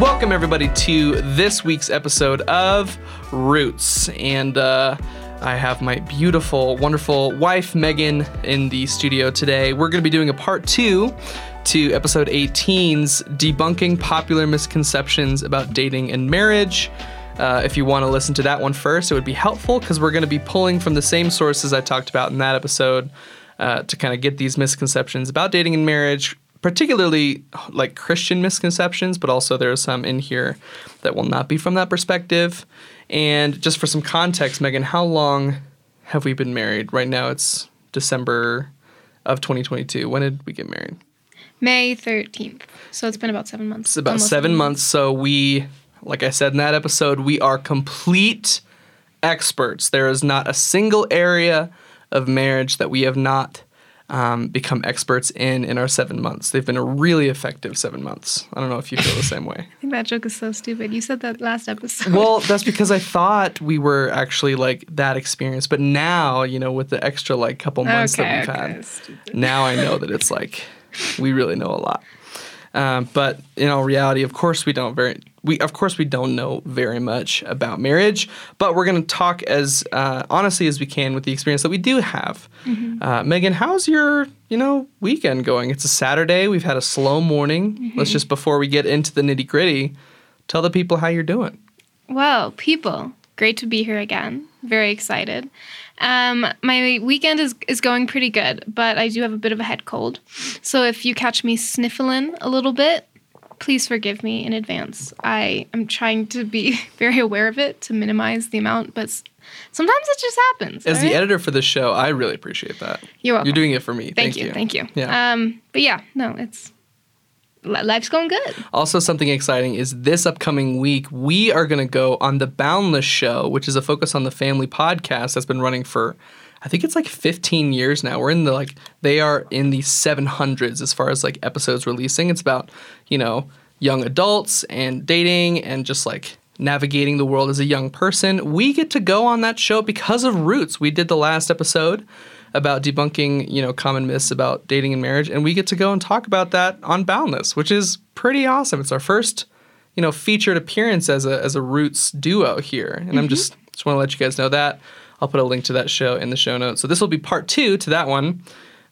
Welcome, everybody, to this week's episode of Roots. And uh, I have my beautiful, wonderful wife, Megan, in the studio today. We're going to be doing a part two to episode 18's Debunking Popular Misconceptions About Dating and Marriage. Uh, if you want to listen to that one first, it would be helpful because we're going to be pulling from the same sources I talked about in that episode uh, to kind of get these misconceptions about dating and marriage particularly like Christian misconceptions, but also there are some in here that will not be from that perspective. And just for some context, Megan, how long have we been married? Right now it's December of 2022. When did we get married? May 13th. So it's been about seven months. It's about seven months. So we, like I said in that episode, we are complete experts. There is not a single area of marriage that we have not um, become experts in in our seven months. They've been a really effective seven months. I don't know if you feel the same way. I think that joke is so stupid. You said that last episode. Well, that's because I thought we were actually like that experienced, but now you know with the extra like couple months okay, that we've okay, had, stupid. now I know that it's like we really know a lot. Um, but in all reality, of course, we don't very we of course we don't know very much about marriage. But we're going to talk as uh, honestly as we can with the experience that we do have. Mm-hmm. Uh, Megan, how's your you know weekend going? It's a Saturday. We've had a slow morning. Mm-hmm. Let's just before we get into the nitty gritty, tell the people how you're doing. Well, people, great to be here again. Very excited. Um, my weekend is, is going pretty good, but I do have a bit of a head cold. So if you catch me sniffling a little bit, please forgive me in advance. I am trying to be very aware of it to minimize the amount, but sometimes it just happens. As right? the editor for this show, I really appreciate that. You're welcome. You're doing it for me. Thank, thank you, you, Thank you. Yeah. Um, but yeah, no, it's life's going good. Also, something exciting is this upcoming week, we are going to go on the Boundless Show, which is a focus on the family podcast that's been running for, I think it's like 15 years now. We're in the like, they are in the 700s as far as like episodes releasing. It's about, you know, young adults and dating and just like navigating the world as a young person. We get to go on that show because of Roots. We did the last episode about debunking, you know, common myths about dating and marriage, and we get to go and talk about that on Boundless, which is pretty awesome. It's our first, you know, featured appearance as a as a Roots duo here, and mm-hmm. I'm just just want to let you guys know that. I'll put a link to that show in the show notes. So this will be part two to that one.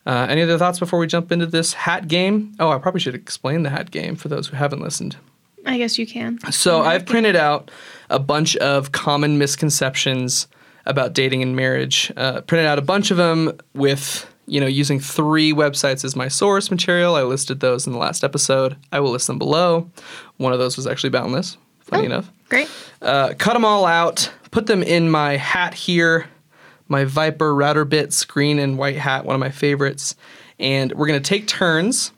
Uh, any other thoughts before we jump into this hat game? Oh, I probably should explain the hat game for those who haven't listened. I guess you can. So I've printed out a bunch of common misconceptions about dating and marriage. Uh, printed out a bunch of them with you know using three websites as my source material. I listed those in the last episode. I will list them below. One of those was actually Boundless. Funny oh, enough. Great. Uh, cut them all out. Put them in my hat here. My Viper Router Bits green and white hat, one of my favorites. And we're gonna take turns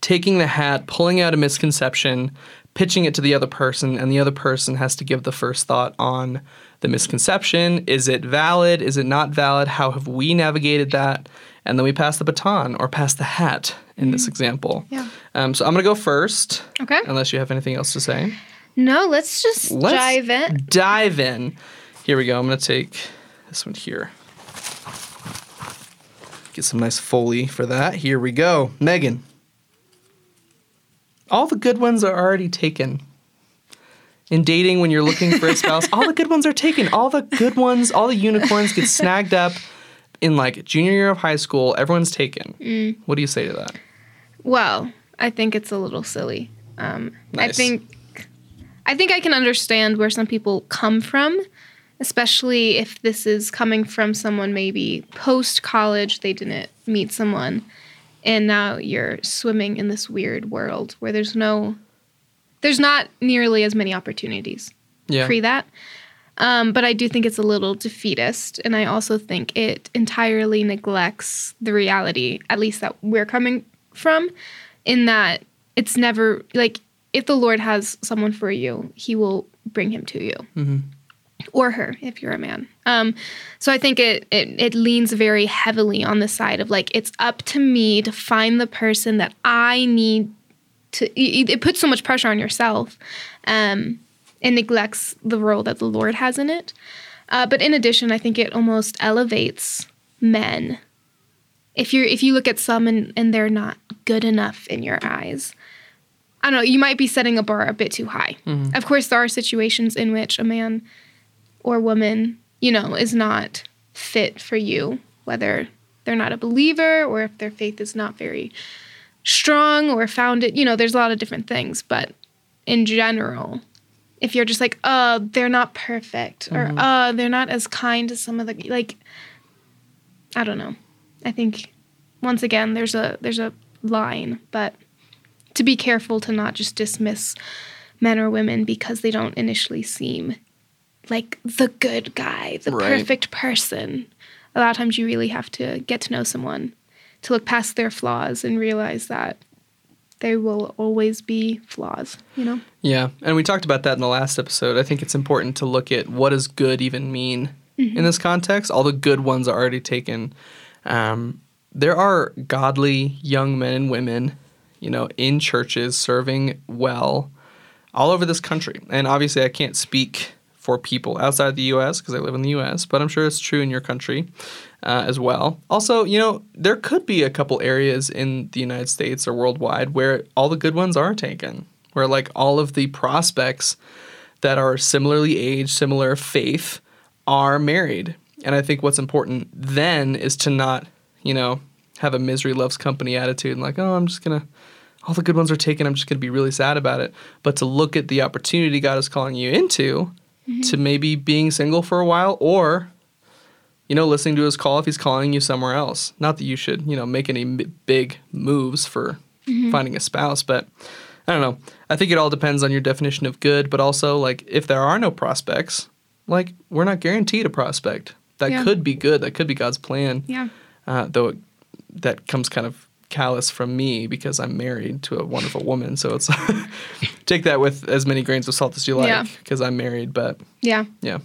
taking the hat, pulling out a misconception, pitching it to the other person, and the other person has to give the first thought on the misconception. Is it valid? Is it not valid? How have we navigated that? And then we pass the baton or pass the hat in mm-hmm. this example. Yeah. Um, so I'm going to go first. Okay. Unless you have anything else to say. No, let's just let's dive in. Dive in. Here we go. I'm going to take this one here. Get some nice Foley for that. Here we go. Megan. All the good ones are already taken in dating when you're looking for a spouse, all the good ones are taken. All the good ones, all the unicorns get snagged up in like junior year of high school. Everyone's taken. Mm. What do you say to that? Well, I think it's a little silly. Um, nice. I think I think I can understand where some people come from, especially if this is coming from someone maybe post college they didn't meet someone and now you're swimming in this weird world where there's no there's not nearly as many opportunities yeah. pre that. Um, but I do think it's a little defeatist, and I also think it entirely neglects the reality, at least that we're coming from, in that it's never like if the Lord has someone for you, He will bring him to you. Mm-hmm. Or her, if you're a man. Um, so I think it, it it leans very heavily on the side of like it's up to me to find the person that I need to it, puts so much pressure on yourself um, and neglects the role that the Lord has in it. Uh, but in addition, I think it almost elevates men. If you if you look at some and, and they're not good enough in your eyes, I don't know, you might be setting a bar a bit too high. Mm-hmm. Of course, there are situations in which a man or woman, you know, is not fit for you, whether they're not a believer or if their faith is not very strong or founded. You know, there's a lot of different things. But in general, if you're just like, oh, they're not perfect or Mm-hmm. oh, they're not as kind as some of the like I don't know. I think once again there's a there's a line, but to be careful to not just dismiss men or women because they don't initially seem like the good guy, the Right. perfect person. A lot of times you really have to get to know someone to look past their flaws and realize that there will always be flaws, you know? Yeah, and we talked about that in the last episode. I think it's important to look at what does good even mean in this context. All the good ones are already taken. Um, there are godly young men and women, you know, in churches serving well all over this country. And obviously, I can't speak for people outside the U.S. because I live in the U.S., but I'm sure it's true in your country uh, as well. Also, you know, there could be a couple areas in the United States or worldwide where all the good ones are taken, where like all of the prospects that are similarly aged, similar faith, are married. And I think what's important then is to not, you know, have a misery loves company attitude and like, oh, I'm just gonna all the good ones are taken. I'm just going to be really sad about it. But to look at the opportunity God is calling you into, to maybe being single for a while, or you know, listening to His call if He's calling you somewhere else. Not that you should, you know, make any big moves for finding a spouse, but I don't know. I think it all depends on your definition of good, but also like if there are no prospects, like we're not guaranteed a prospect. That Yeah. could be good. That could be God's plan Yeah. uh, though it, that comes kind of callous from me because I'm married to a wonderful woman. So it's take that with as many grains of salt as you like because I'm married. But Yeah. yeah,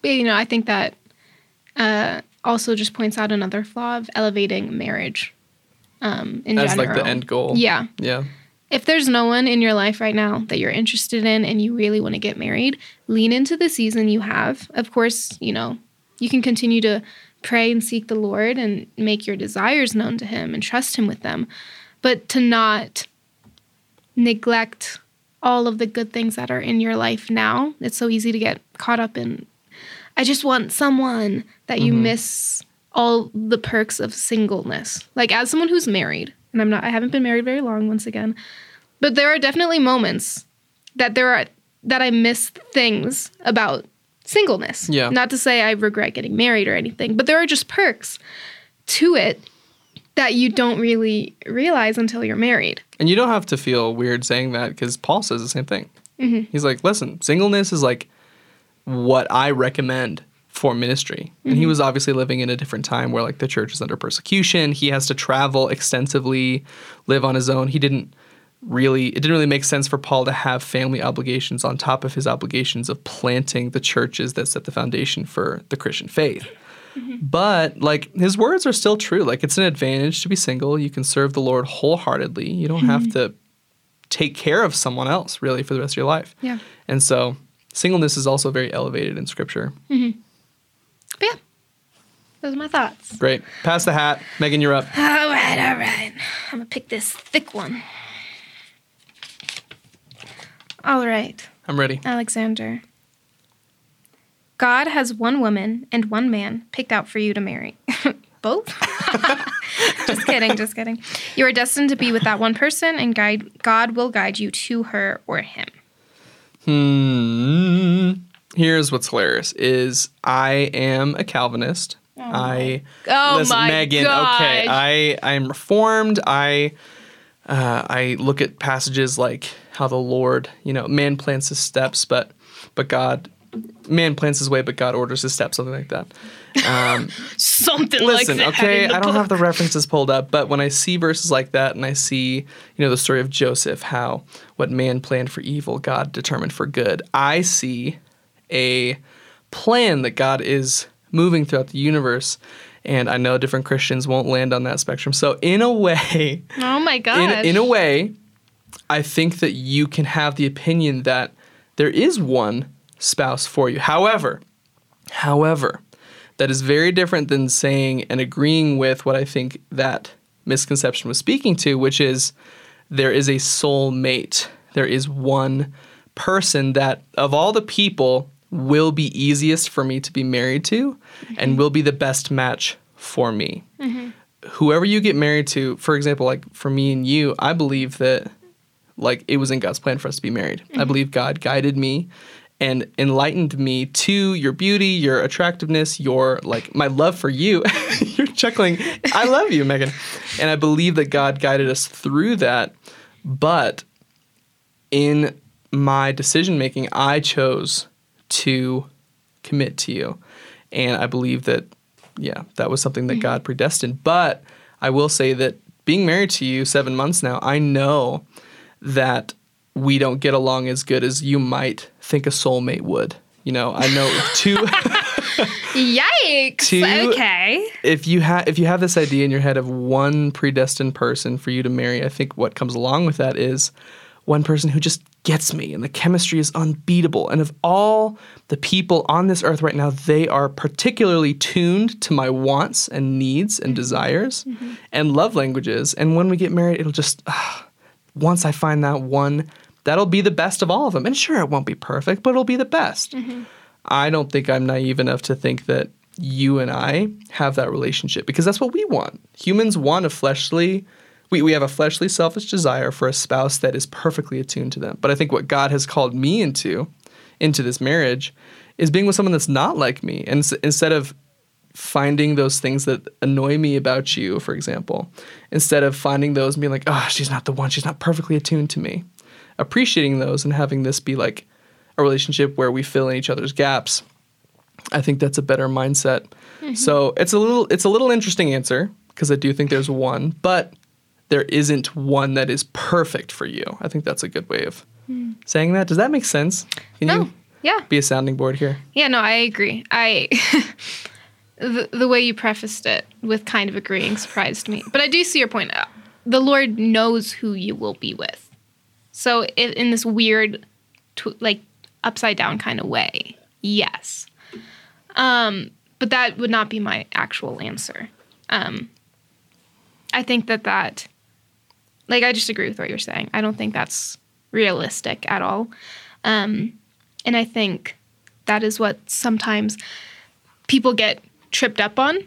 But, you know, I think that uh, also just points out another flaw of elevating marriage um, in as general. like the end goal. Yeah. yeah, If there's no one in your life right now that you're interested in and you really want to get married, lean into the season you have. Of course, you know, you can continue to pray and seek the Lord and make your desires known to Him and trust Him with them, but to not neglect all of the good things that are in your life now. It's so easy to get caught up in, I just want someone that you mm-hmm. miss all the perks of singleness. Like, as someone who's married, and I'm not, I haven't been married very long once again, but there are definitely moments that there are, that I miss things about singleness. Yeah. Not to say I regret getting married or anything, but there are just perks to it that you don't really realize until you're married. and you don't have to feel weird saying that because Paul says the same thing. Mm-hmm. He's like, listen, singleness is like what I recommend for ministry. And he mm-hmm. was obviously living in a different time where like the church is under persecution. He has to travel extensively, live on his own. He didn't really it didn't really make sense for Paul to have family obligations on top of his obligations of planting the churches that set the foundation for the Christian faith. Mm-hmm. But like his words are still true. Like it's an advantage to be single. You can serve the Lord wholeheartedly. You don't have mm-hmm. to take care of someone else really for the rest of your life. Yeah. And so singleness is also very elevated in scripture. Mm-hmm. But yeah, those are my thoughts. Great. Pass the hat. Megan, you're up. All right, all right. I'm gonna pick this thick one. All right, I'm ready. Alexander. God has one woman and one man picked out for you to marry. Both? just kidding, just kidding. You are destined to be with that one person, and guide, God will guide you to her or him. Hmm. Here's what's hilarious is I am a Calvinist. I Oh listen, my Megan. gosh. Okay, I I'm reformed. I uh, I look at passages like how the Lord, you know, man plants his steps, but but God, man plants his way, but God orders his steps, something like that. Um, Something listen, like that. okay, I don't have the references pulled up, but when I see verses like that and I see, you know, the story of Joseph, how what man planned for evil, God determined for good, I see a plan that God is moving throughout the universe. And I know different Christians won't land on that spectrum. So, in a way, Oh my in, in a way, I think that you can have the opinion that there is one spouse for you. However, however, that is very different than saying and agreeing with what I think that misconception was speaking to, which is there is a soul mate there is one person that of all the people will be easiest for me to be married to mm-hmm. and will be the best match for me. Mm-hmm. Whoever you get married to, for example, like for me and you, I believe that like it was in God's plan for us to be married. Mm-hmm. I believe God guided me and enlightened me to your beauty, your attractiveness, your like my love for you. You're chuckling. I love you, Megan. And I believe that God guided us through that. But in my decision making, I chose to commit to you. And I believe that, yeah, that was something that mm-hmm. God predestined. But I will say that being married to you seven months now, I know that we don't get along as good as you might think a soulmate would. You know, I know two. Yikes! Two, okay. If you have if you have this idea in your head of one predestined person for you to marry, I think what comes along with that is one person who just gets me and the chemistry is unbeatable. And of all the people on this earth right now, they are particularly tuned to my wants and needs and desires mm-hmm. and love languages. And when we get married, it'll just, uh, once I find that one, that'll be the best of all of them. And sure, it won't be perfect, but it'll be the best. Mm-hmm. I don't think I'm naive enough to think that you and I have that relationship because that's what we want. Humans want a fleshly we, we have a fleshly, selfish desire for a spouse that is perfectly attuned to them. But I think what God has called me into, into this marriage, is being with someone that's not like me. And instead of finding those things that annoy me about you, for example, instead of finding those and being like, oh, she's not the one, she's not perfectly attuned to me, appreciating those and having this be like a relationship where we fill in each other's gaps. I think that's a better mindset. Mm-hmm. So it's a little it's a little interesting answer because I do think there's one, but there isn't one that is perfect for you. I think that's a good way of mm. saying that. Does that make sense? Can no. You yeah. Be a sounding board here. Yeah, no, I agree. I the, the way you prefaced it with kind of agreeing surprised me. But I do see your point. The Lord knows who you will be with. So in this weird tw- like upside down kind of way. Yes. Um, but that would not be my actual answer. Um, I think that that like I just agree with what you're saying. I don't think that's realistic at all. Um, and I think that is what sometimes people get tripped up on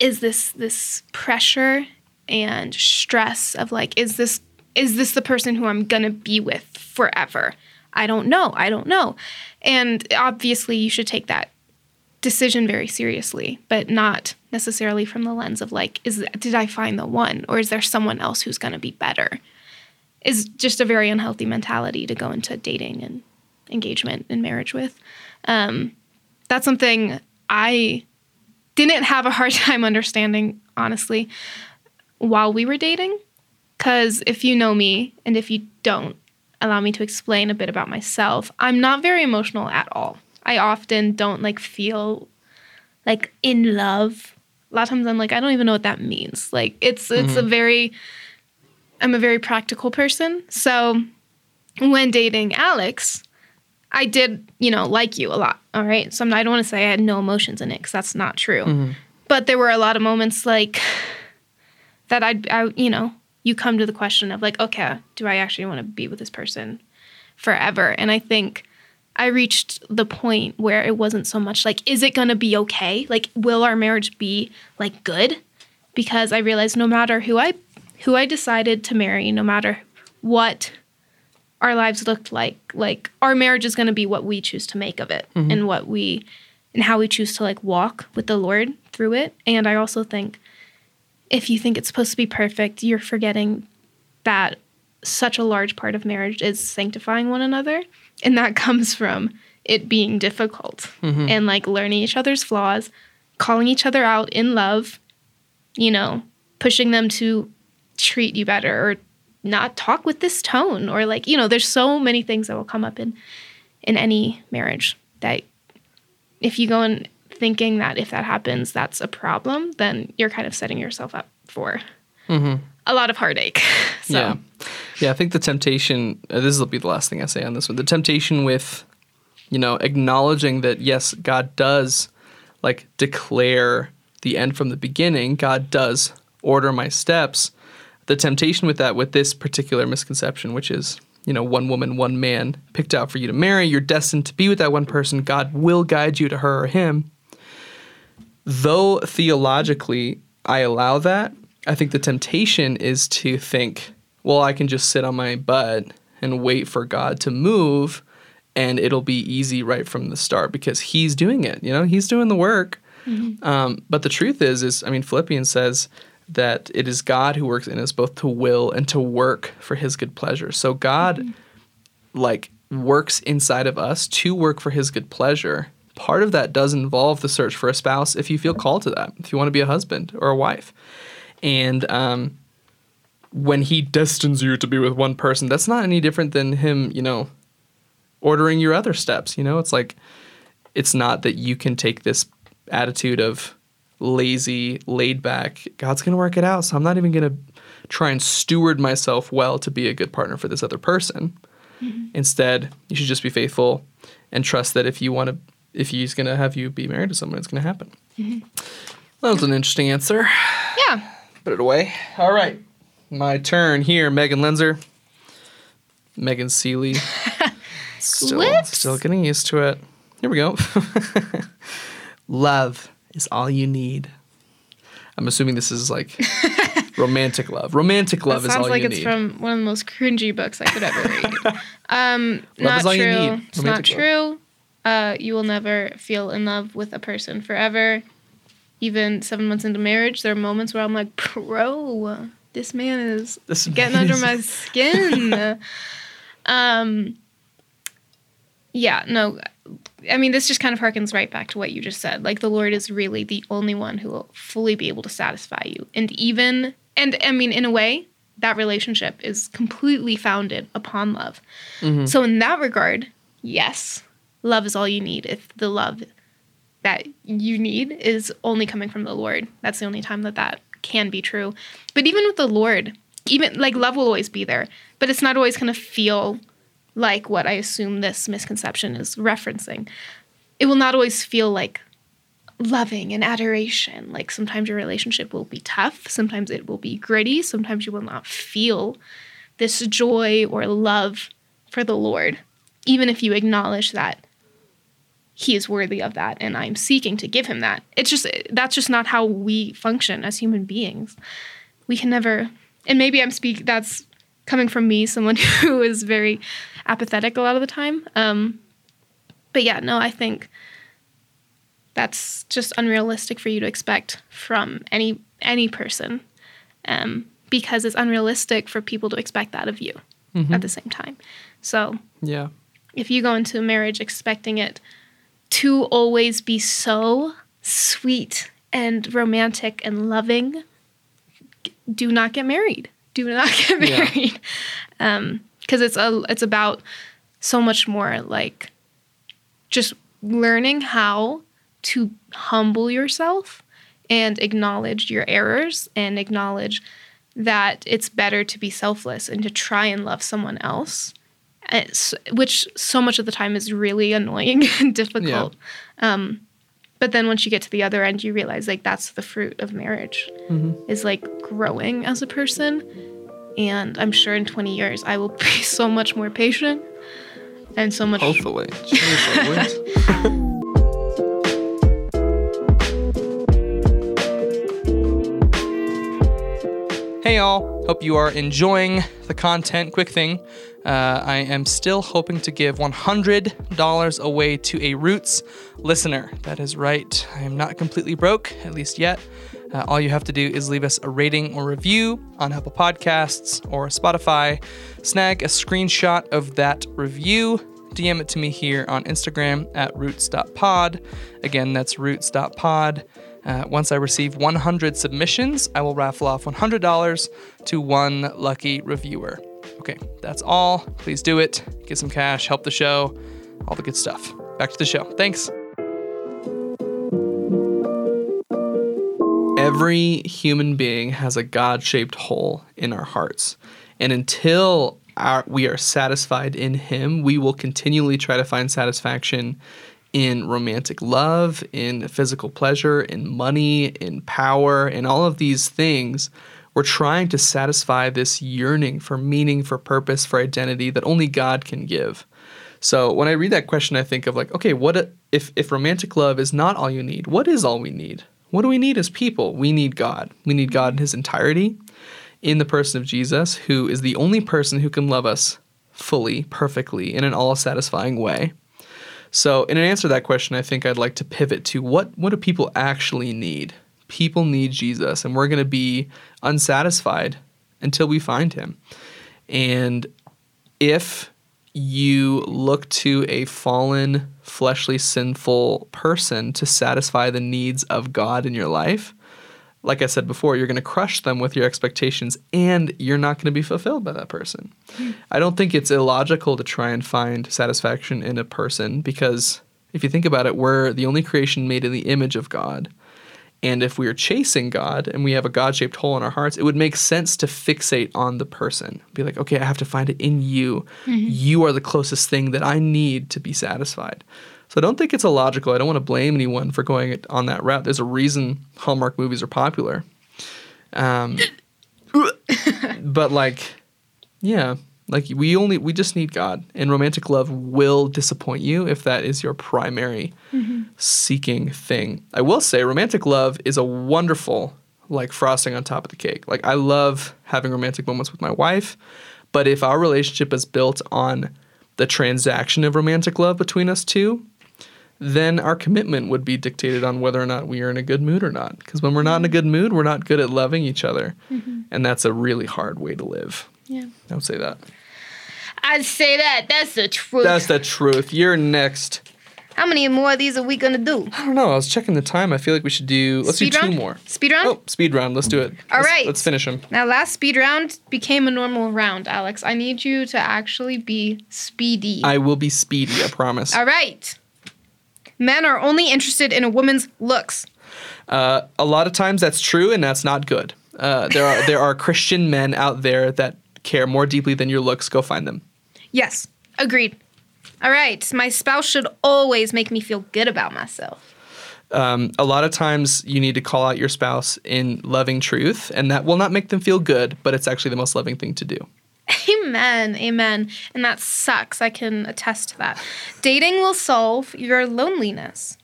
is this this pressure and stress of like is this is this the person who I'm going to be with forever? I don't know. I don't know. And obviously you should take that decision very seriously, but not necessarily from the lens of like, is did I find the one, or is there someone else who's going to be better? Is just a very unhealthy mentality to go into dating and engagement and marriage with. Um, that's something I didn't have a hard time understanding, honestly, while we were dating. Because if you know me, and if you don't, allow me to explain a bit about myself, I'm not very emotional at all. I often don't like feel like in love. A lot of times I'm like, I don't even know what that means. Like it's it's mm-hmm. a very I'm a very practical person. So when dating Alex, I did, you know, like you a lot. All right. So I'm, I don't want to say I had no emotions in it because that's not true. Mm-hmm. But there were a lot of moments like that I'd, I, you know, you come to the question of like, okay, do I actually want to be with this person forever? And I think I reached the point where it wasn't so much like, is it gonna be okay? Like, will our marriage be like good? Because I realized no matter who I who I decided to marry, no matter what our lives looked like, like our marriage is gonna be what we choose to make of it mm-hmm. and what we and how we choose to like walk with the Lord through it. And I also think if you think it's supposed to be perfect, you're forgetting that such a large part of marriage is sanctifying one another and that comes from it being difficult mm-hmm. and like learning each other's flaws, calling each other out in love, you know, pushing them to treat you better or not talk with this tone or like, you know, there's so many things that will come up in in any marriage that if you go in thinking that if that happens that's a problem, then you're kind of setting yourself up for mm-hmm. a lot of heartache. so yeah. Yeah, I think the temptation, uh, this will be the last thing I say on this one. The temptation with, you know, acknowledging that, yes, God does like declare the end from the beginning, God does order my steps. The temptation with that, with this particular misconception, which is you know, one woman, one man picked out for you to marry. You're destined to be with that one person. God will guide you to her or him. Though theologically I allow that, I think the temptation is to think, well, I can just sit on my butt and wait for God to move and it'll be easy right from the start because he's doing it. You know, he's doing the work. Mm-hmm. Um, but the truth is, is I mean, Philippians says that it is God who works in us both to will and to work for His good pleasure. So God, mm-hmm. like, works inside of us to work for His good pleasure. Part of that does involve the search for a spouse if you feel called to that, if you want to be a husband or a wife. And um, when He destines you to be with one person, that's not any different than Him, you know, ordering your other steps. You know, it's like, it's not that you can take this attitude of lazy, laid back. God's going to work it out. So I'm not even going to try and steward myself well to be a good partner for this other person. Mm-hmm. Instead, you should just be faithful and trust that if you want to, if he's going to have you be married to someone, it's going to happen. Mm-hmm. That was an interesting answer. Yeah. Put it away. All right. My turn here, Megan Lenzer. Megan Seeley. still, still getting used to it. Here we go. Love is all you need. I'm assuming this is like romantic love. Romantic love is all like you need. Sounds like it's from one of the most cringy books I could ever read. um, not true. It's not love. true. Uh, you will never feel in love with a person forever. Even seven months into marriage, there are moments where I'm like, bro, this man is this getting man under is... my skin. um, yeah, no, I mean, this just kind of harkens right back to what you just said. Like, the Lord is really the only one who will fully be able to satisfy you. And even, and I mean, in a way, that relationship is completely founded upon love. Mm-hmm. So, in that regard, yes, love is all you need. If the love that you need is only coming from the Lord, that's the only time that that can be true. But even with the Lord, even like love will always be there, but it's not always going to feel like what I assume this misconception is referencing, it will not always feel like loving and adoration. Like sometimes your relationship will be tough, sometimes it will be gritty, sometimes you will not feel this joy or love for the Lord, even if you acknowledge that he is worthy of that and I'm seeking to give him that. It's just that's just not how we function as human beings. We can never and maybe I'm speak that's coming from me, someone who is very apathetic a lot of the time. Um, but yeah, no, I think that's just unrealistic for you to expect from any any person, um, because it's unrealistic for people to expect that of you mm-hmm. at the same time. So yeah, if you go into a marriage expecting it to always be so sweet and romantic and loving, do not get married. Do not get married. Yeah. Um, because it's a it's about so much more like just learning how to humble yourself and acknowledge your errors and acknowledge that it's better to be selfless and to try and love someone else which so much of the time is really annoying and difficult yeah. um, but then once you get to the other end you realize like that's the fruit of marriage mm-hmm. is like growing as a person and I'm sure in 20 years, I will be so much more patient and so much. Hopefully. hey, all. Hope you are enjoying the content. Quick thing uh, I am still hoping to give $100 away to a Roots listener. That is right. I am not completely broke, at least yet. Uh, all you have to do is leave us a rating or review on Apple Podcasts or Spotify. Snag a screenshot of that review. DM it to me here on Instagram at roots.pod. Again, that's roots.pod. Uh, once I receive 100 submissions, I will raffle off $100 to one lucky reviewer. Okay, that's all. Please do it. Get some cash, help the show, all the good stuff. Back to the show. Thanks. Every human being has a God shaped hole in our hearts. And until our, we are satisfied in Him, we will continually try to find satisfaction in romantic love, in physical pleasure, in money, in power, in all of these things We're trying to satisfy this yearning for meaning, for purpose, for identity that only God can give. So when I read that question, I think of like, okay, what if if romantic love is not all you need? What is all we need? What do we need as people? We need God. We need God in His entirety, in the person of Jesus, who is the only person who can love us fully, perfectly, in an all-satisfying way. So, in an answer to that question, I think I'd like to pivot to what what do people actually need? People need Jesus, and we're going to be unsatisfied until we find him. And if you look to a fallen, fleshly, sinful person to satisfy the needs of God in your life, like I said before, you're going to crush them with your expectations and you're not going to be fulfilled by that person. I don't think it's illogical to try and find satisfaction in a person because if you think about it, we're the only creation made in the image of God. And if we are chasing God and we have a God shaped hole in our hearts, it would make sense to fixate on the person. Be like, okay, I have to find it in you. Mm-hmm. You are the closest thing that I need to be satisfied. So I don't think it's illogical. I don't want to blame anyone for going on that route. There's a reason Hallmark movies are popular. Um, but like, yeah, like we only we just need God, and romantic love will disappoint you if that is your primary mm-hmm. seeking thing. I will say, romantic love is a wonderful like frosting on top of the cake. Like I love having romantic moments with my wife, but if our relationship is built on the transaction of romantic love between us two, then our commitment would be dictated on whether or not we are in a good mood or not. Because when we're not in a good mood, we're not good at loving each other. Mm-hmm. And that's a really hard way to live. Yeah. I would say that. I'd say that. That's the truth. That's the truth. You're next. How many more of these are we gonna do? I don't know. I was checking the time. I feel like we should do. Let's speed do round? two more. Speed round. Oh, speed round. Let's do it. All let's, right. Let's finish them. Now, last speed round became a normal round. Alex, I need you to actually be speedy. I will be speedy. I promise. All right men are only interested in a woman's looks. Uh, a lot of times that's true, and that's not good. Uh, there are there are Christian men out there that care more deeply than your looks. Go find them. Yes, agreed. All right, my spouse should always make me feel good about myself. Um, a lot of times you need to call out your spouse in loving truth, and that will not make them feel good, but it's actually the most loving thing to do. Amen. Amen. And that sucks. I can attest to that. Dating will solve your loneliness.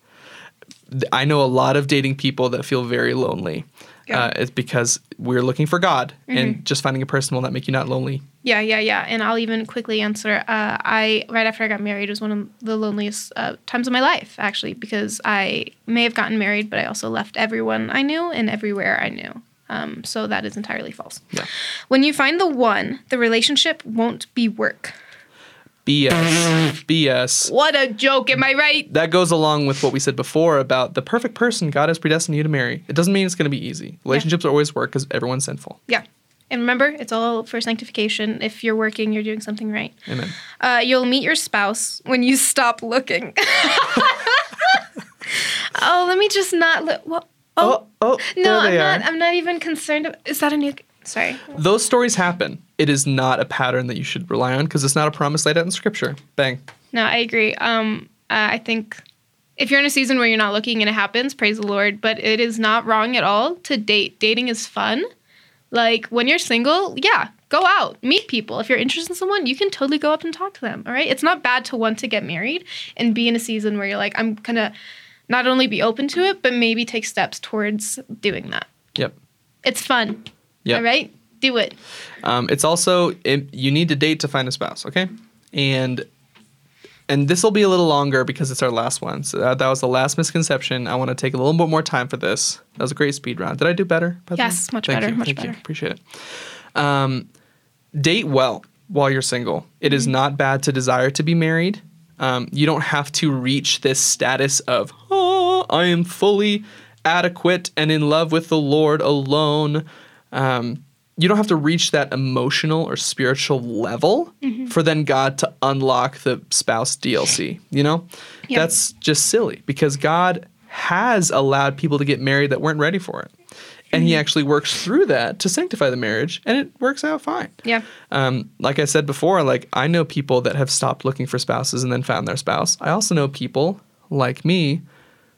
I know a lot of dating people that feel very lonely. Yeah. Uh, it's because we're looking for God, mm-hmm. and just finding a person will not make you not lonely. Yeah, yeah, yeah. And I'll even quickly answer. Uh, I right after I got married was one of the loneliest uh, times of my life, actually, because I may have gotten married, but I also left everyone I knew and everywhere I knew. Um, so that is entirely false. Yeah. When you find the one, the relationship won't be work. BS. BS. What a joke, am I right? That goes along with what we said before about the perfect person God has predestined you to marry. It doesn't mean it's going to be easy. Relationships yeah. always work because everyone's sinful. Yeah. And remember, it's all for sanctification. If you're working, you're doing something right. Amen. Uh, you'll meet your spouse when you stop looking. oh, let me just not look. Well, Oh, oh, oh no, I'm not. I'm not even concerned. Is that a new? Sorry. Those stories happen. It is not a pattern that you should rely on because it's not a promise laid out in Scripture. Bang. No, I agree. Um, uh, I think if you're in a season where you're not looking and it happens, praise the Lord. But it is not wrong at all to date. Dating is fun. Like when you're single, yeah, go out, meet people. If you're interested in someone, you can totally go up and talk to them. All right. It's not bad to want to get married and be in a season where you're like, I'm gonna not only be open to it, but maybe take steps towards doing that. Yep. It's fun. Yeah. All right. Do it. Um, it's also it, you need to date to find a spouse. Okay. And and this will be a little longer because it's our last one. So that, that was the last misconception. I want to take a little bit more time for this. That was a great speed round. Did I do better? yes, much Thank better. You. Much Thank better. You. Appreciate it. Um, date well while you're single. It mm-hmm. is not bad to desire to be married. Um, you don't have to reach this status of, oh, I am fully adequate and in love with the Lord alone. Um, you don't have to reach that emotional or spiritual level mm-hmm. for then God to unlock the spouse DLC. You know, yep. that's just silly because God has allowed people to get married that weren't ready for it and he mm-hmm. actually works through that to sanctify the marriage and it works out fine yeah um, like i said before like i know people that have stopped looking for spouses and then found their spouse i also know people like me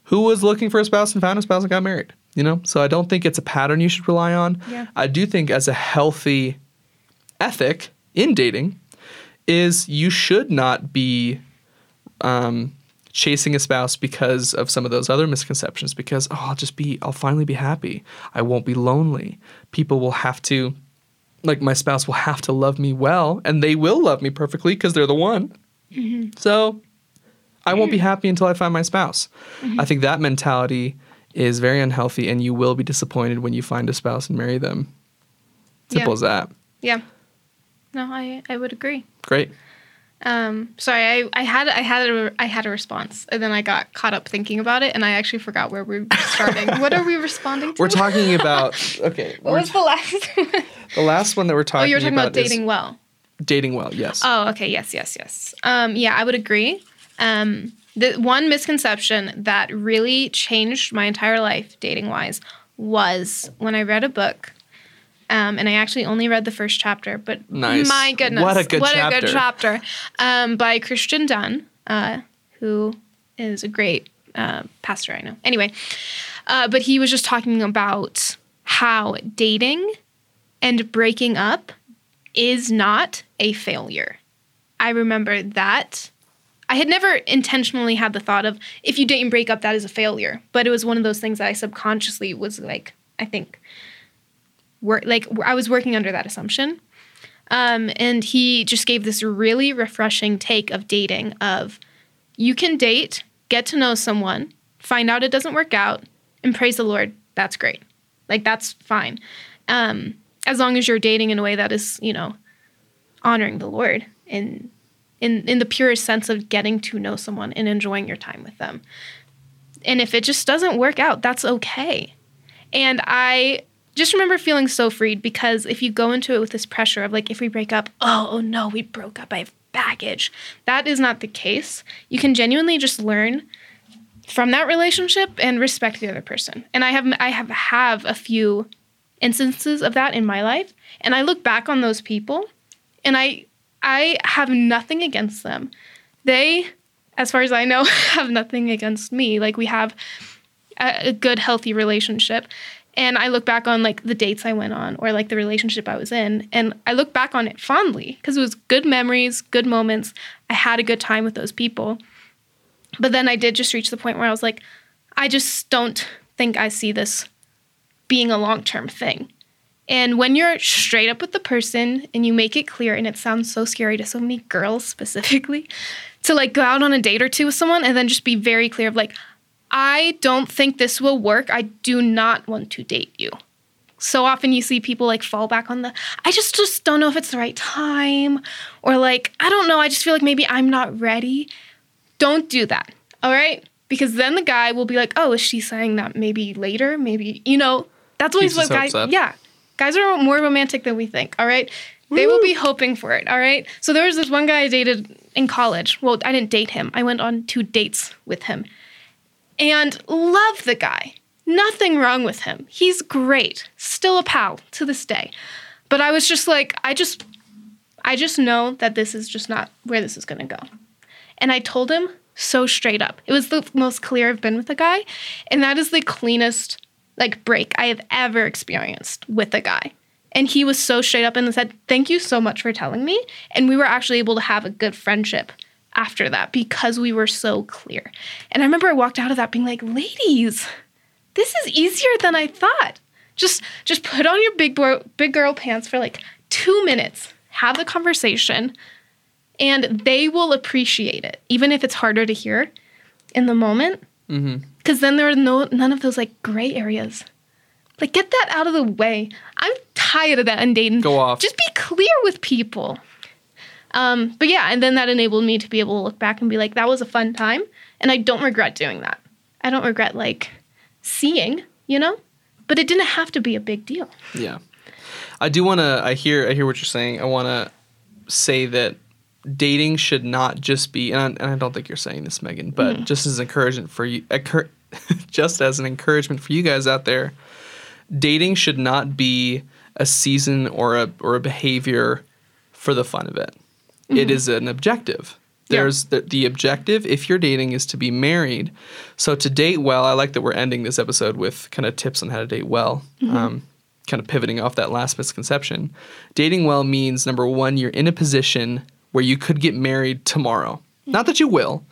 who was looking for a spouse and found a spouse and got married You know, so I don't think it's a pattern you should rely on. Yeah. I do think as a healthy ethic in dating is you should not be um, chasing a spouse because of some of those other misconceptions. Because oh, I'll just be, I'll finally be happy. I won't be lonely. People will have to, like my spouse will have to love me well, and they will love me perfectly because they're the one. Mm-hmm. So I won't be happy until I find my spouse. Mm-hmm. I think that mentality is very unhealthy, and you will be disappointed when you find a spouse and marry them. Simple Yeah. as that. Yeah. No, I I would agree. Great. Um, sorry, I, I had I had a I had a response, and then I got caught up thinking about it, and I actually forgot where we were starting. what are we responding to? We're talking about okay. What was the last one? The last one that we're talking. About? Oh, you were talking about, is dating well. dating well. Yes. Oh, okay. Yes, yes, yes. Um, yeah, I would agree. Um, the one misconception that really changed my entire life dating wise was when I read a book. Um, and I actually only read the first chapter, but Nice. my goodness, What a good what chapter. a good chapter um, by Christian Dunn, uh, who is a great uh, pastor I know. Anyway, uh, but he was just talking about how dating and breaking up is not a failure. I remember that. I had never intentionally had the thought of if you date and break up, that is a failure. But it was one of those things that I subconsciously was like, I think, work like I was working under that assumption. Um, and he just gave this really refreshing take of dating of you can date, get to know someone, find out it doesn't work out, and praise the Lord. That's great. Like that's fine. Um, as long as you're dating in a way that is, you know, honoring the Lord in in in the purest sense of getting to know someone and enjoying your time with them. And if it just doesn't work out, that's okay. And I just remember feeling so freed because if you go into it with this pressure of like if we break up, oh, oh no, we broke up, I have baggage. That is not the case. You can genuinely just learn from that relationship and respect the other person. And I have I have have a few instances of that in my life, and I look back on those people and I I have nothing against them. They as far as I know have nothing against me. Like we have a, a good healthy relationship. And I look back on like the dates I went on or like the relationship I was in and I look back on it fondly because it was good memories, good moments. I had a good time with those people. But then I did just reach the point where I was like, I just don't think I see this being a long term thing. And when you're straight up with the person and you make it clear, and it sounds so scary to so many girls specifically, to like go out on a date or two with someone and then just be very clear of like, I don't think this will work. I do not want to date you. So often you see people like fall back on the I just just don't know if it's the right time or like I don't know, I just feel like maybe I'm not ready. Don't do that. All right? Because then the guy will be like, "Oh, is she saying that maybe later? Maybe, you know, that's always what guys up. Yeah. Guys are more romantic than we think, all right? They will be hoping for it, all right? So there was this one guy I dated in college. Well, I didn't date him. I went on two dates with him and love the guy. Nothing wrong with him. He's great. Still a pal to this day. But I was just like, I just I just know that this is just not where this is going to go. And I told him so straight up. It was the most clear I've been with a guy, and that is the cleanest like break I have ever experienced with a guy. And he was so straight up and said, "Thank you so much for telling me." And we were actually able to have a good friendship after that because we were so clear. And I remember I walked out of that being like, "Ladies, this is easier than I thought. Just just put on your big boy, big girl pants for like 2 minutes. Have the conversation and they will appreciate it even if it's harder to hear in the moment. Mm-hmm. Cuz then there are no none of those like gray areas. Like get that out of the way. I'm tired of that in dating. Go off. Just be clear with people. Um, but yeah, and then that enabled me to be able to look back and be like, that was a fun time, and I don't regret doing that. I don't regret like seeing, you know, but it didn't have to be a big deal. Yeah. I do want to I hear I hear what you're saying. I want to say that dating should not just be and I, and I don't think you're saying this Megan, but just as encouragement for you occur, just as an encouragement for you guys out there, dating should not be a season or a or a behavior for the fun of it. It is an objective. There's the, the objective, if you're dating, is to be married. So to date well, I like that we're ending this episode with kind of tips on how to date well. Um, kind of pivoting off that last misconception. Dating well means number one, you're in a position where you could get married tomorrow. Not that you will,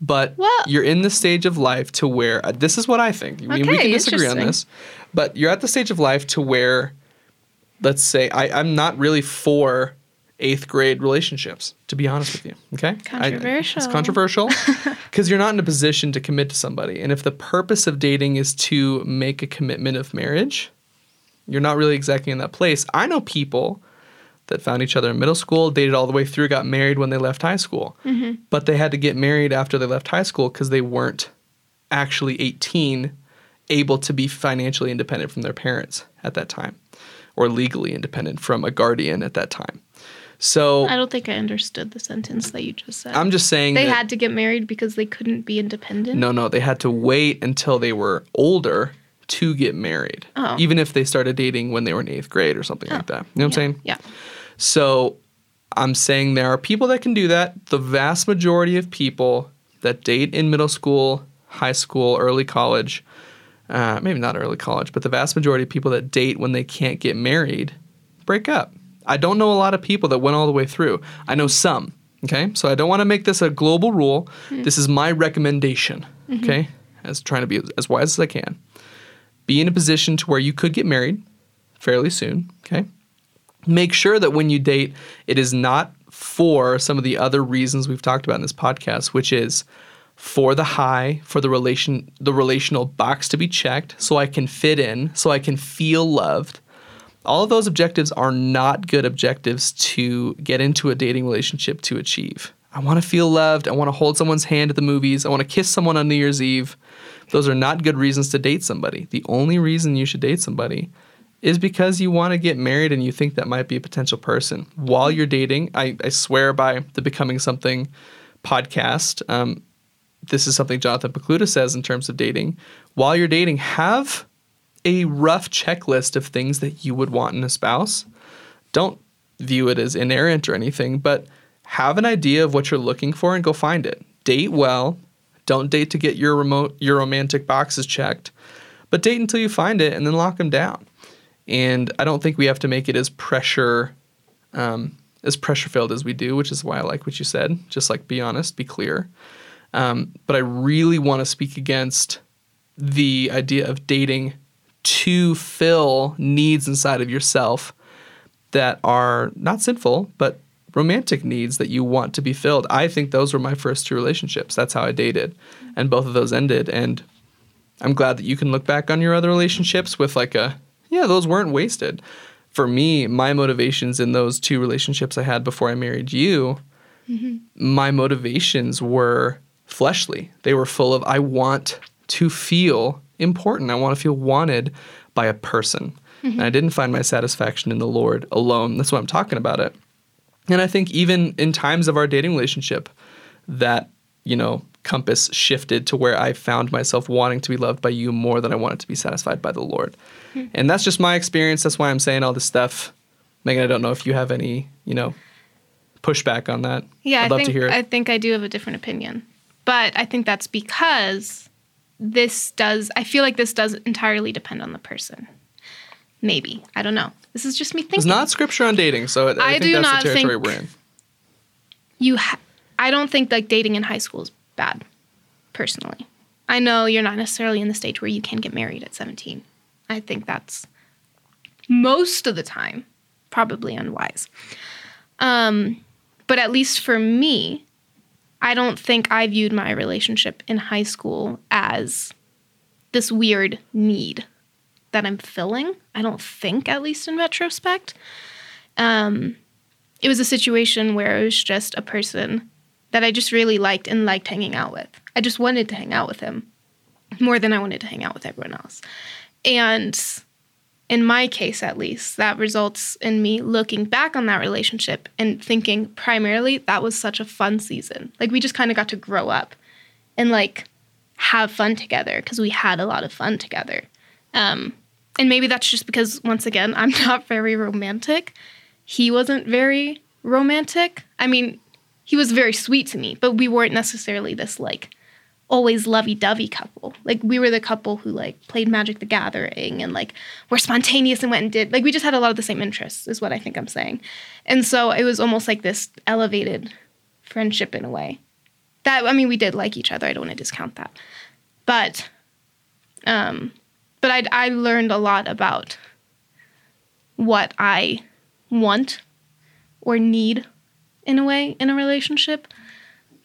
but Well- you're in the stage of life to where uh, this is what I think. I mean, we can disagree on this, but you're at the stage of life to where, let's say, I, I'm not really for eighth grade relationships, to be honest with you. Okay, I- it's controversial because you're not in a position to commit to somebody, and if the purpose of dating is to make a commitment of marriage, you're not really exactly in that place. I know people that found each other in middle school, dated all the way through, got married when they left high school. Mm-hmm. But they had to get married after they left high school because they weren't actually 18, able to be financially independent from their parents at that time, or legally independent from a guardian at that time. So I don't think I understood the sentence that you just said. I'm just saying they had to get married because they couldn't be independent. No, no, they had to wait until they were older to get married. Oh. Even if they started dating when they were in eighth grade or something like that. You know what I'm saying? Yeah. So I'm saying there are people that can do that. The vast majority of people that date in middle school, high school, early college, uh, maybe not early college, but the vast majority of people that date when they can't get married break up. I don't know a lot of people that went all the way through. I know some. Okay. So I don't want to make this a global rule. Hmm. This is my recommendation. Mm-hmm. Okay. As trying to be as wise as I can. Be in a position to where you could get married fairly soon. Okay make sure that when you date, it is not for some of the other reasons we've talked about in this podcast, which is for the high, for the relation, the relational box to be checked, so I can fit in, so I can feel loved. All of those objectives are not good objectives to get into a dating relationship to achieve. I want to feel loved. I want to hold someone's hand at the movies. I want to kiss someone on New Year's Eve. Those are not good reasons to date somebody. The only reason you should date somebody is because you want to get married and you think that might be a potential person. While you're dating, I, I swear by the Becoming Something podcast, um, this is something Jonathan Pokluda says in terms of dating. While you're dating, have a rough checklist of things that you would want in a spouse. Don't view it as inerrant or anything, but have an idea of what you're looking for and go find it. Date well. Don't date to get your remote your romantic boxes checked, but date until you find it and then lock them down. And I don't think we have to make it as pressure um, as pressure filled as we do, which is why I like what you said. Just like be honest, be clear. Um, but I really want to speak against the idea of dating to fill needs inside of yourself that are not sinful, but romantic needs that you want to be filled. I think those were my first two relationships. That's how I dated. And both of those ended. And I'm glad that you can look back on your other relationships with like a, yeah, those weren't wasted. For me, my motivations in those two relationships I had before I married you, mm-hmm. my motivations were fleshly. They were full of, I want to feel important. I want to feel wanted by a person. And I didn't find my satisfaction in the Lord alone. That's why I'm talking about it. And I think even in times of our dating relationship, that, you know, compass shifted to where I found myself wanting to be loved by you more than I wanted to be satisfied by the Lord. Hmm. And that's just my experience. That's why I'm saying all this stuff. Megan, I don't know if you have any, you know, pushback on that. Yeah, I'd I love think to hear it. I think I do have a different opinion. But I think that's because this does I feel like this does entirely depend on the person. Maybe. I don't know. This is just me thinking. It's not scripture on dating, so I, I I think do that's not the territory think- we're in. you ha- I don't think like dating in high school is bad personally. I know you're not necessarily in the stage where you can get married at 17. I think that's most of the time probably unwise. Um, but at least for me, I don't think I viewed my relationship in high school as this weird need that I'm filling. I don't think, at least in retrospect. Um, it was a situation where it was just a person that I just really liked and liked hanging out with. I just wanted to hang out with him more than I wanted to hang out with everyone else. And in my case, at least, that results in me looking back on that relationship and thinking primarily that was such a fun season. Like we just kind of got to grow up and like have fun together because we had a lot of fun together. Um, and maybe that's just because, once again, I'm not very romantic. He wasn't very romantic. I mean, he was very sweet to me, but we weren't necessarily this like always lovey-dovey couple. Like we were the couple who like played Magic the Gathering and like were spontaneous and went and did like we just had a lot of the same interests is what I think I'm saying. And so it was almost like this elevated friendship in a way. That I mean we did like each other. I don't want to discount that. But um but I I learned a lot about what I want or need in a way in a relationship.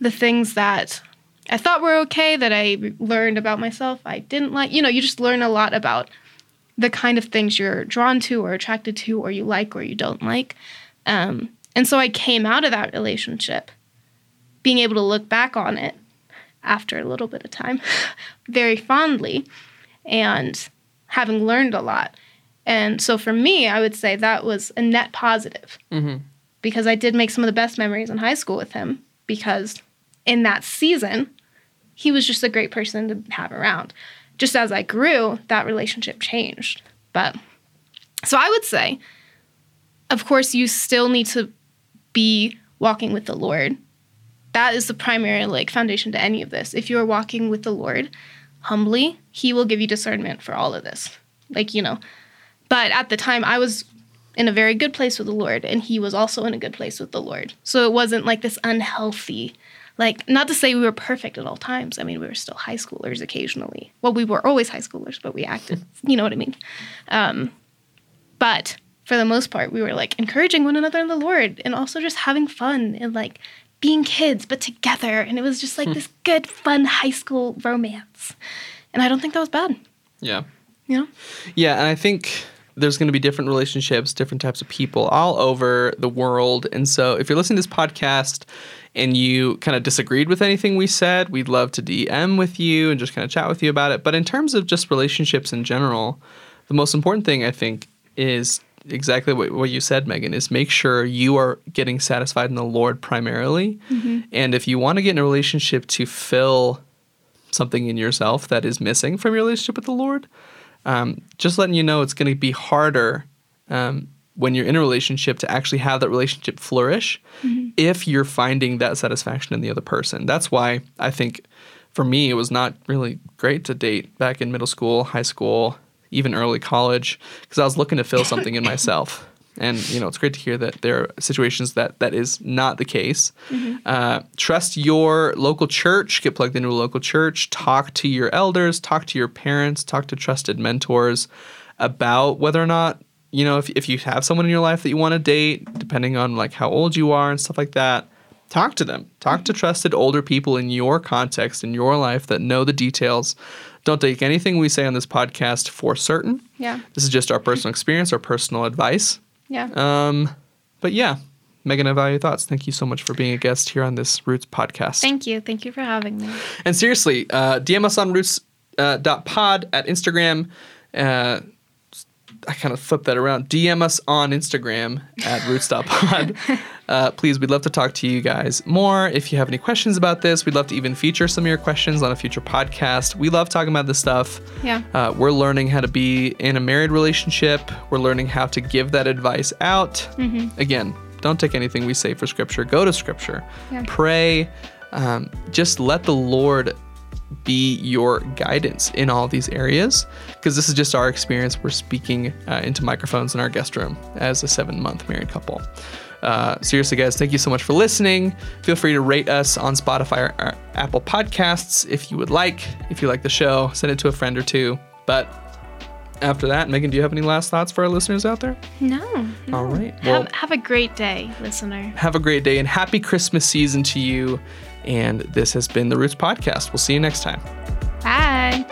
The things that I thought we were okay that I learned about myself I didn't like. You know, you just learn a lot about the kind of things you're drawn to or attracted to or you like or you don't like. Um, and so I came out of that relationship being able to look back on it after a little bit of time very fondly and having learned a lot. And so for me, I would say that was a net positive mm-hmm. because I did make some of the best memories in high school with him because in that season, he was just a great person to have around. Just as I grew, that relationship changed. But so I would say, of course, you still need to be walking with the Lord. That is the primary like foundation to any of this. If you are walking with the Lord humbly, he will give you discernment for all of this. Like, you know, but at the time I was in a very good place with the Lord and he was also in a good place with the Lord. So it wasn't like this unhealthy like, not to say we were perfect at all times. I mean, we were still high schoolers occasionally. Well, we were always high schoolers, but we acted, you know what I mean? Um, but for the most part, we were like encouraging one another in the Lord and also just having fun and like being kids, but together. And it was just like hmm. this good, fun high school romance. And I don't think that was bad. Yeah. You know? Yeah. And I think there's going to be different relationships, different types of people all over the world. And so if you're listening to this podcast and you kind of disagreed with anything we said, we'd love to DM with you and just kind of chat with you about it. But in terms of just relationships in general, the most important thing I think is exactly what, what you said, Megan, is make sure you are getting satisfied in the Lord primarily. Mm-hmm. And if you want to get in a relationship to fill something in yourself that is missing from your relationship with the Lord, um, just letting you know it's going to be harder um, when you're in a relationship to actually have that relationship flourish mm-hmm. if you're finding that satisfaction in the other person. That's why I think for me it was not really great to date back in middle school, high school, even early college because I was looking to fill something in myself. And you know, it's great to hear that there are situations that that is not the case. Mm-hmm. Uh, trust your local church. Get plugged into a local church. Talk to your elders. Talk to your parents. Talk to trusted mentors about whether or not you know, if, if you have someone in your life that you want to date, depending on like how old you are and stuff like that, talk to them. Talk to trusted older people in your context, in your life that know the details. Don't take anything we say on this podcast for certain. Yeah. This is just our personal experience, our personal advice. Yeah. Um, but yeah, Megan, I value your thoughts. Thank you so much for being a guest here on this Roots podcast. Thank you. Thank you for having me. And seriously, uh, DM us on roots uh, dot pod at Instagram. Uh, I kind of flip that around. DM us on Instagram at roots.pod. uh, please, we'd love to talk to you guys more. If you have any questions about this, we'd love to even feature some of your questions on a future podcast. We love talking about this stuff. Yeah. Uh, we're learning how to be in a married relationship. We're learning how to give that advice out. Mm-hmm. Again, don't take anything we say for scripture. Go to scripture. Yeah. Pray. Um, just let the Lord be your guidance in all these areas because this is just our experience. We're speaking uh, into microphones in our guest room as a seven month married couple. Uh, seriously, guys, thank you so much for listening. Feel free to rate us on Spotify or, or Apple Podcasts if you would like. If you like the show, send it to a friend or two. But after that, Megan, do you have any last thoughts for our listeners out there? No. no. All right. Well, have, have a great day, listener. Have a great day and happy Christmas season to you. And this has been the Roots Podcast. We'll see you next time. Bye.